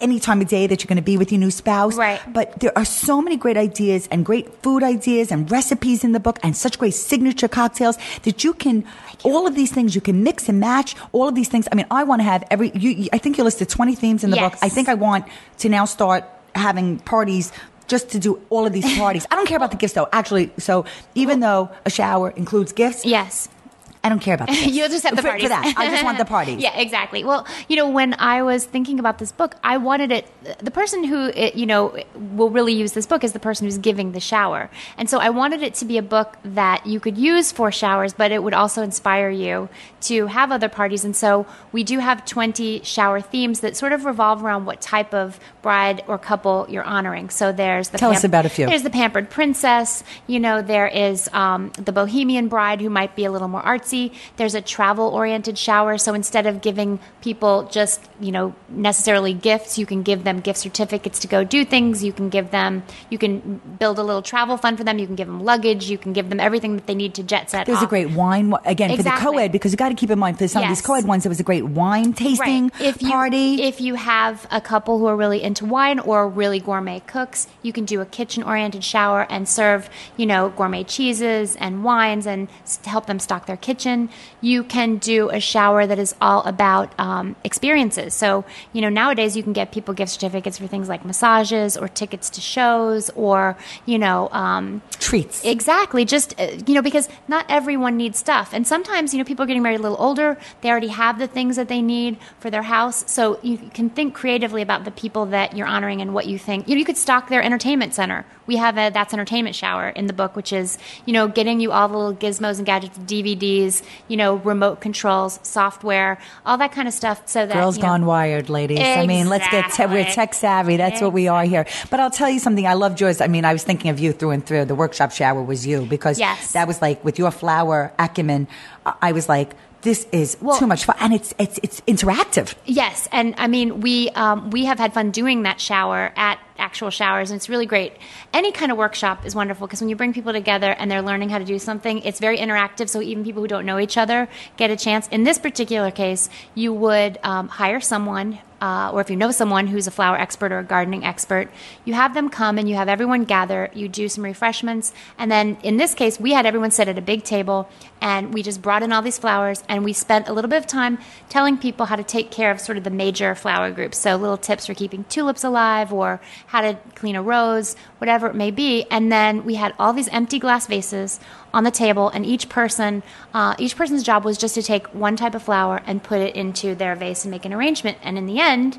any time of day that you're going to be with your new spouse. Right. But there are so many great ideas and great food ideas and recipes in the book and such great signature cocktails that you can, all of these things you can mix and match. All of these things. I mean, I want to have every, you, I think you listed 20 themes in the book. Yes. I think I want to now start having parties just to do all of these parties. I don't care about the gifts though, actually. So even though a shower includes gifts, Yes. I don't care about the gifts. You'll just have the party. For that. I just want the party. yeah, exactly. Well, you know, when I was thinking about this book, I wanted it. The person who it, you know will really use this book is the person who's giving the shower, and so I wanted it to be a book that you could use for showers, but it would also inspire you to have other parties. And so we do have twenty shower themes that sort of revolve around what type of bride or couple you're honoring. So there's the Tell us about a few. There's the pampered princess. You know, there is um, the bohemian bride who might be a little more artsy. There's a travel oriented shower. So instead of giving people just, you know, necessarily gifts, you can give them gift certificates to go do things. You can give them, you can build a little travel fund for them. You can give them luggage. You can give them everything that they need to jet set. There's a great wine again for the co-ed because you got to keep in mind for some of these co-ed ones there was a great wine tasting Right. If you, party. If you have a couple who are really into wine or really gourmet cooks, you can do a kitchen oriented shower and serve, you know, gourmet cheeses and wines and help them stock their kitchen. Kitchen, you can do a shower that is all about um, experiences. So, you know, nowadays you can get people gift certificates for things like massages or tickets to shows or, you know, um, treats. Exactly. Just, uh, you know, because not everyone needs stuff. And sometimes, you know, people are getting married a little older. They already have the things that they need for their house. So you can think creatively about the people that you're honoring and what you think. You know, you could stock their entertainment center. We have a That's Entertainment shower in the book, which is, you know, getting you all the little gizmos and gadgets, DVDs, you know, remote controls, software, all that kind of stuff. So that Girls you know, gone wired, ladies. I mean, let's get te- we're tech savvy. That's what we are here. But I'll tell you something. I love Joyce. I mean, I was thinking of you through and through. The workshop shower was you because Yes. that was like with your flower acumen. I- I was like, this is Well- too much fun, and it's it's it's interactive. Yes, and I mean we um, we have had fun doing that shower at actual showers, and it's really great. Any kind of workshop is wonderful because when you bring people together and they're learning how to do something, it's very interactive. So even people who don't know each other get a chance. In this particular case, you would um, hire someone. Uh, or if you know someone who's a flower expert or a gardening expert, you have them come and you have everyone gather. You do some refreshments, and then in this case, we had everyone sit at a big table, and we just brought in all these flowers, and we spent a little bit of time telling people how to take care of sort of the major flower groups. So little tips for keeping tulips alive, or how to clean a rose, whatever it may be. And then we had all these empty glass vases on the table, and each person, uh, each person's job was just to take one type of flower and put it into their vase and make an arrangement. And in the end,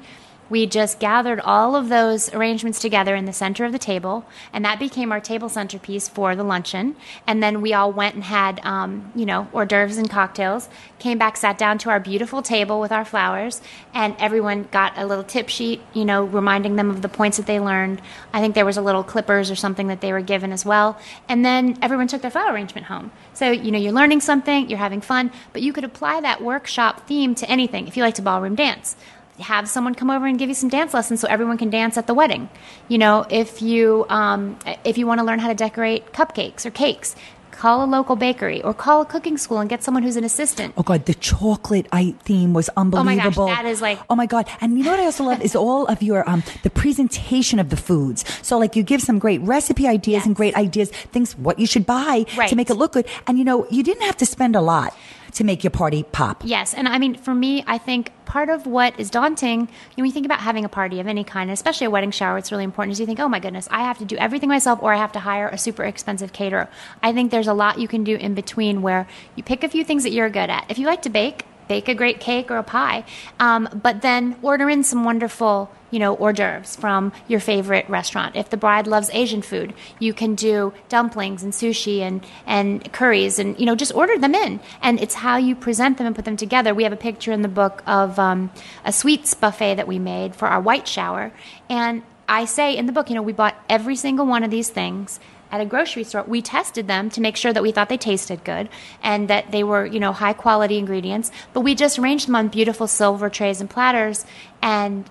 we just gathered all of those arrangements together in the center of the table, and that became our table centerpiece for the luncheon. And then we all went and had, um, you know, hors d'oeuvres and cocktails. Came back, sat down to our beautiful table with our flowers, and everyone got a little tip sheet, you know, reminding them of the points that they learned. I think there was a little clippers or something that they were given as well. And then everyone took their flower arrangement home. So you know, you're learning something, you're having fun, but you could apply that workshop theme to anything. If you like to ballroom dance have someone come over and give you some dance lessons so everyone can dance at the wedding. You know, if you um, if you want to learn how to decorate cupcakes or cakes, call a local bakery or call a cooking school and get someone who's an assistant. Oh god, the chocolate I theme was unbelievable. Oh my gosh, that is like- oh my god. And you know what I also love is all of your um the presentation of the foods. So like you give some great recipe ideas and great ideas, things what you should buy to make it look good. And you know you didn't have to spend a lot to make your party pop. Yes, and I mean, for me, I think part of what is daunting, you know, when you think about having a party of any kind, especially a wedding shower, it's really important is you think, oh my goodness, I have to do everything myself or I have to hire a super expensive caterer. I think there's a lot you can do in between where you pick a few things that you're good at. If you like to bake, bake a great cake or a pie, um, but then order in some wonderful, you know, hors d'oeuvres from your favorite restaurant. If the bride loves Asian food, you can do dumplings and sushi and, and curries and, you know, just order them in. And it's how you present them and put them together. We have a picture in the book of um, a sweets buffet that we made for our white shower. And I say in the book, you know, we bought every single one of these things at a grocery store. We tested them to make sure that we thought they tasted good and that they were, you know, high quality ingredients. But we just arranged them on beautiful silver trays and platters, and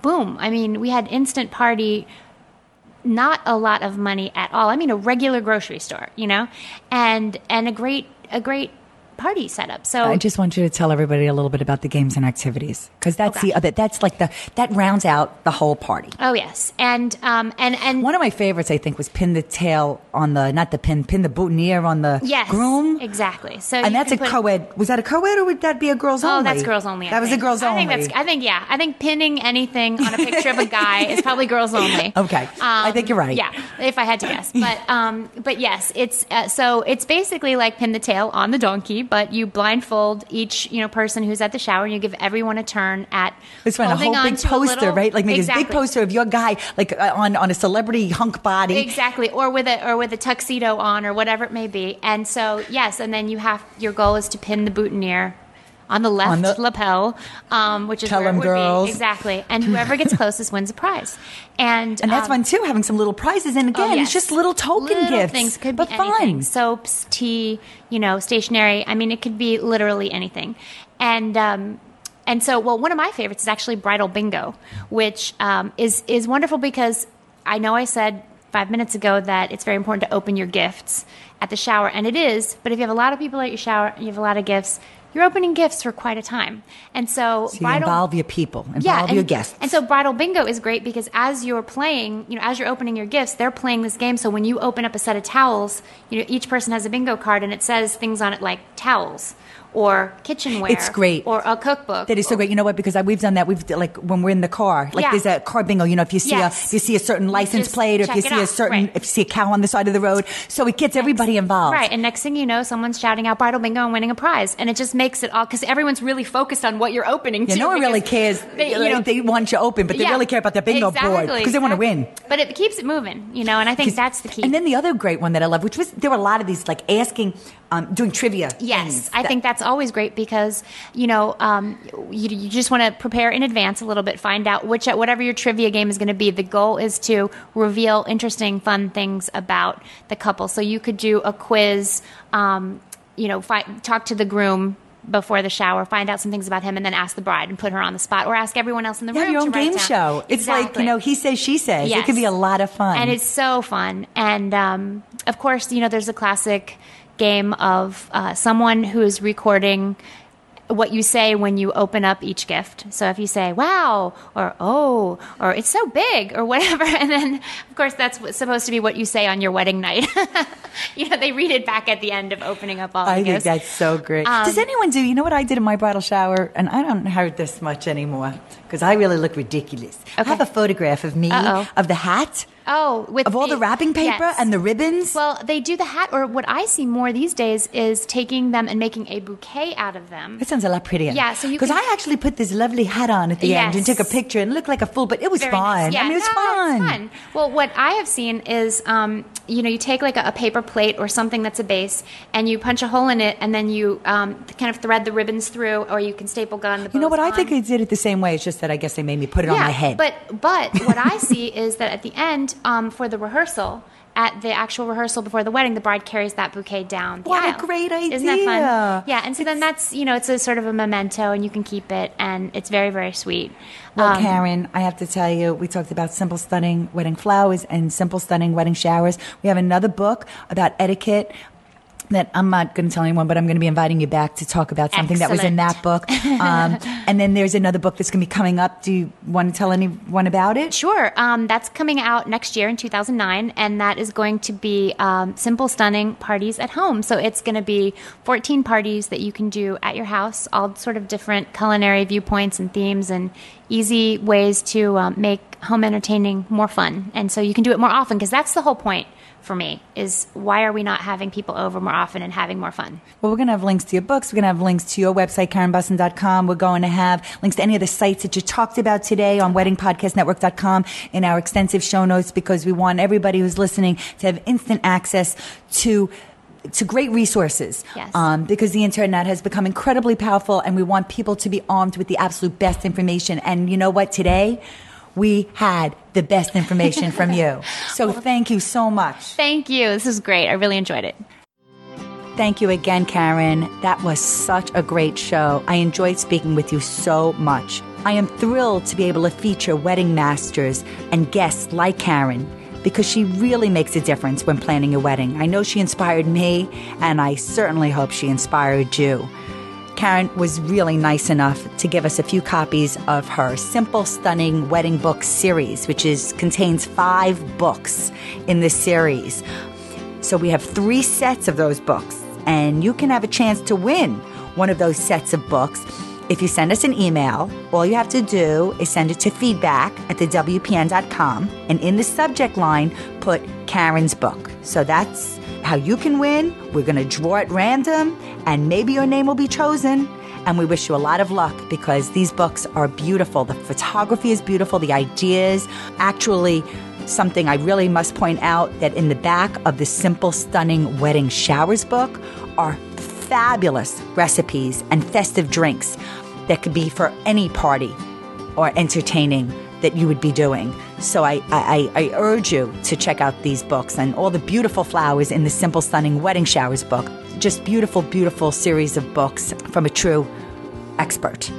boom! I mean, we had instant party. Not a lot of money at all. I mean, a regular grocery store, you know, and and a great a great party setup. So I just want you to tell everybody a little bit about the games and activities because that's the other. That's like the that rounds out the whole party. oh yes, and um and and One of my favorites, I think, was pin the tail on the not the pin, pin the boutonniere on the yes, groom. exactly. So And that's a put- co-ed. Was that a co-ed or would that be a girls Oh, only? that's girls only. I That was a think. girls I only. think that's. I think yeah. I think pinning anything on a picture of a guy is probably girls only. Okay. I think you're right. Yeah, if I had to guess, but um, but yes, it's uh, so it's basically like pin the tail on the donkey, but you blindfold each you know person who's at the shower, and you give everyone a turn at It's fun. A whole big poster, little- right? Like make exactly. this big poster of your guy, like uh, on on a celebrity hunk body. Exactly, or with a or with a tuxedo on, or whatever it may be. And so, yes, and then you have your goal is to pin the boutonniere on the left On the- lapel, um, which is Tell where it 'em, would girls. be exactly. And whoever gets closest wins a prize. And and that's um, fun too, having some little prizes. And oh, again, yes. it's just little token Little gifts. Things could but be fun. anything. Soaps, tea, you know, stationery. I mean, it could be literally anything. And um, and so, well, one of my favorites is actually bridal bingo, which um, is is wonderful because I know I said five minutes ago that it's very important to open your gifts at the shower, and it is. But if you have a lot of people at your shower, and you have a lot of gifts. You're opening gifts for quite a time. And so, so you involve your people, involve yeah, and, your guests. And so bridal bingo is great because as you're playing, you know, as you're opening your gifts, they're playing this game. So when you open up a set of towels, you know, each person has a bingo card and it says things on it like towels or kitchenware. It's great. Or a cookbook. That is so great. You know what? Because I, we've done that. We've like when we're in the car, like Yeah. there's a car bingo. You know, if you see Yes. a if you see a certain license plate, or if you see a certain Right. if you see a cow on the side of the road, so it gets everybody involved. Right, and next thing you know, someone's shouting out bridal bingo and winning a prize, and it just makes it all because everyone's really focused on what you're opening. Yeah, no one really cares. They, you know, they want you open, but they yeah, really care about their bingo board exactly, because they want to win. But it keeps it moving, you know, and I think that's the key. And then the other great one that I love, which was there were a lot of these like asking, um, doing trivia. Yes, I that- think that's always great because you know um, you, you just want to prepare in advance a little bit, find out which whatever your trivia game is going to be. The goal is to reveal interesting, fun things about the couple. So you could do a quiz, um, you know, fi- talk to the groom before the shower, find out some things about him, and then ask the bride and put her on the spot, or ask everyone else in the have room. your own game down. show. It's like you know, he says, she says. It Yes. could be a lot of fun. And it's so fun. And um, of course, you know, there's a classic game of uh, someone who is recording what you say when you open up each gift. So if you say "wow" or "oh" or "it's so big" or whatever, and then of course that's supposed to be what you say on your wedding night. you know, they read it back at the end of opening up all the gifts. I think gifts. that's so great. Um, Does anyone do? You know what I did in my bridal shower, and I don't have this much anymore because I really look ridiculous. I have a photograph of me Uh-oh. of the hat, oh, with of all the wrapping paper yes. and the ribbons. Well, they do the hat, or what I see more these days is taking them and making a bouquet out of them. It sounds a lot prettier. Yeah, so you because can- I actually put this lovely hat on at the end and took a picture and looked like a fool, but it was Very fun. nice. Yeah, I mean, it was no, fun. fun. Well, what I have seen is, um, you know, you take like a, a paper plate or something that's a base, and you punch a hole in it, and then you um, kind of thread the ribbons through, or you can staple gun the. You know what? I think I did it the same way. It's just that I guess they made me put it on my head. But but what I see is that at the end, um, for the rehearsal. At the actual rehearsal before the wedding, the bride carries that bouquet down. The What a great idea! Isn't that fun? Yeah, and so then that's you know it's a sort of a memento, and you can keep it, and it's very very sweet. Well, Um, Karen, I have to tell you, we talked about simple, stunning wedding flowers and simple, stunning wedding showers. We have another book about etiquette that I'm not going to tell anyone, but I'm going to be inviting you back to talk about something that was in that book. Um, and then there's another book that's going to be coming up. Do you want to tell anyone about it? Sure. Um, that's coming out next year in 2009, and that is going to be um, simple, stunning parties at home. So it's going to be 14 parties that you can do at your house, all sort of different culinary viewpoints and themes, and easy ways to um, make home entertaining more fun. And so you can do it more often because that's the whole point for me is why are we not having people over more often and having more fun? Well, we're going to have links to your books. We're going to have links to your website, KarenBussen.com. We're going to have links to any of the sites that you talked about today on WeddingPodcastNetwork.com in our extensive show notes because we want everybody who's listening to have instant access to to great resources Yes. um, because the internet has become incredibly powerful and we want people to be armed with the absolute best information and you know what today we had the best information from you so thank you so much Thank you. This is great. I really enjoyed it. Thank you again, Karen. That was such a great show. I enjoyed speaking with you so much. I am thrilled to be able to feature wedding masters and guests like Karen because she really makes a difference when planning a wedding. I know she inspired me, and I certainly hope she inspired you. Karen was really nice enough to give us a few copies of her Simple Stunning Wedding Book series, which is contains five books in this series. So we have three sets of those books, and you can have a chance to win one of those sets of books. If you send us an email, all you have to do is send it to feedback at the WPN.com, and in the subject line, put Karen's book. So that's how you can win. We're going to draw at random, and maybe your name will be chosen. And we wish you a lot of luck because these books are beautiful. The photography is beautiful, the ideas. Actually, something I really must point out that in the back of the Simple Stunning Wedding Showers book are fabulous recipes and festive drinks that could be for any party or entertaining that you would be doing. So I, I, I urge you to check out these books and all the beautiful flowers in the Simple Stunning Wedding Showers book. Just beautiful, beautiful series of books from a true expert.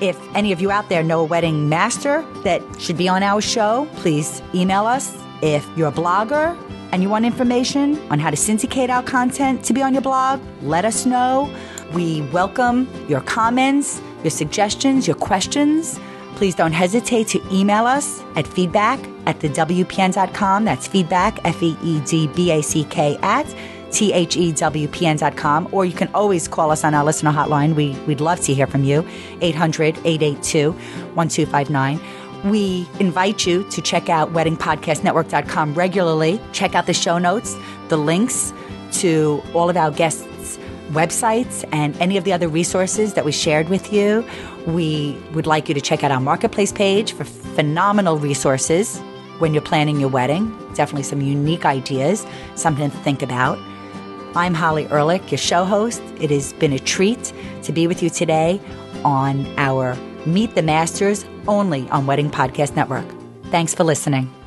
If any of you out there know a wedding master that should be on our show, please email us. If you're a blogger and you want information on how to syndicate our content to be on your blog, let us know. We welcome your comments, your suggestions, your questions. Please don't hesitate to email us at feedback at thewpn.com. That's feedback, F E E D B A C K, at thewpn.com. Or you can always call us on our listener hotline. We, we'd love to hear from you, 800 882 1259. We invite you to check out weddingpodcastnetwork.com regularly. Check out the show notes, the links to all of our guests' websites and any of the other resources that we shared with you. We would like you to check out our marketplace page for phenomenal resources when you're planning your wedding. Definitely some unique ideas, something to think about. I'm Holly Ehrlich, your show host. It has been a treat to be with you today on our Meet the Masters only on Wedding Podcast Network. Thanks for listening.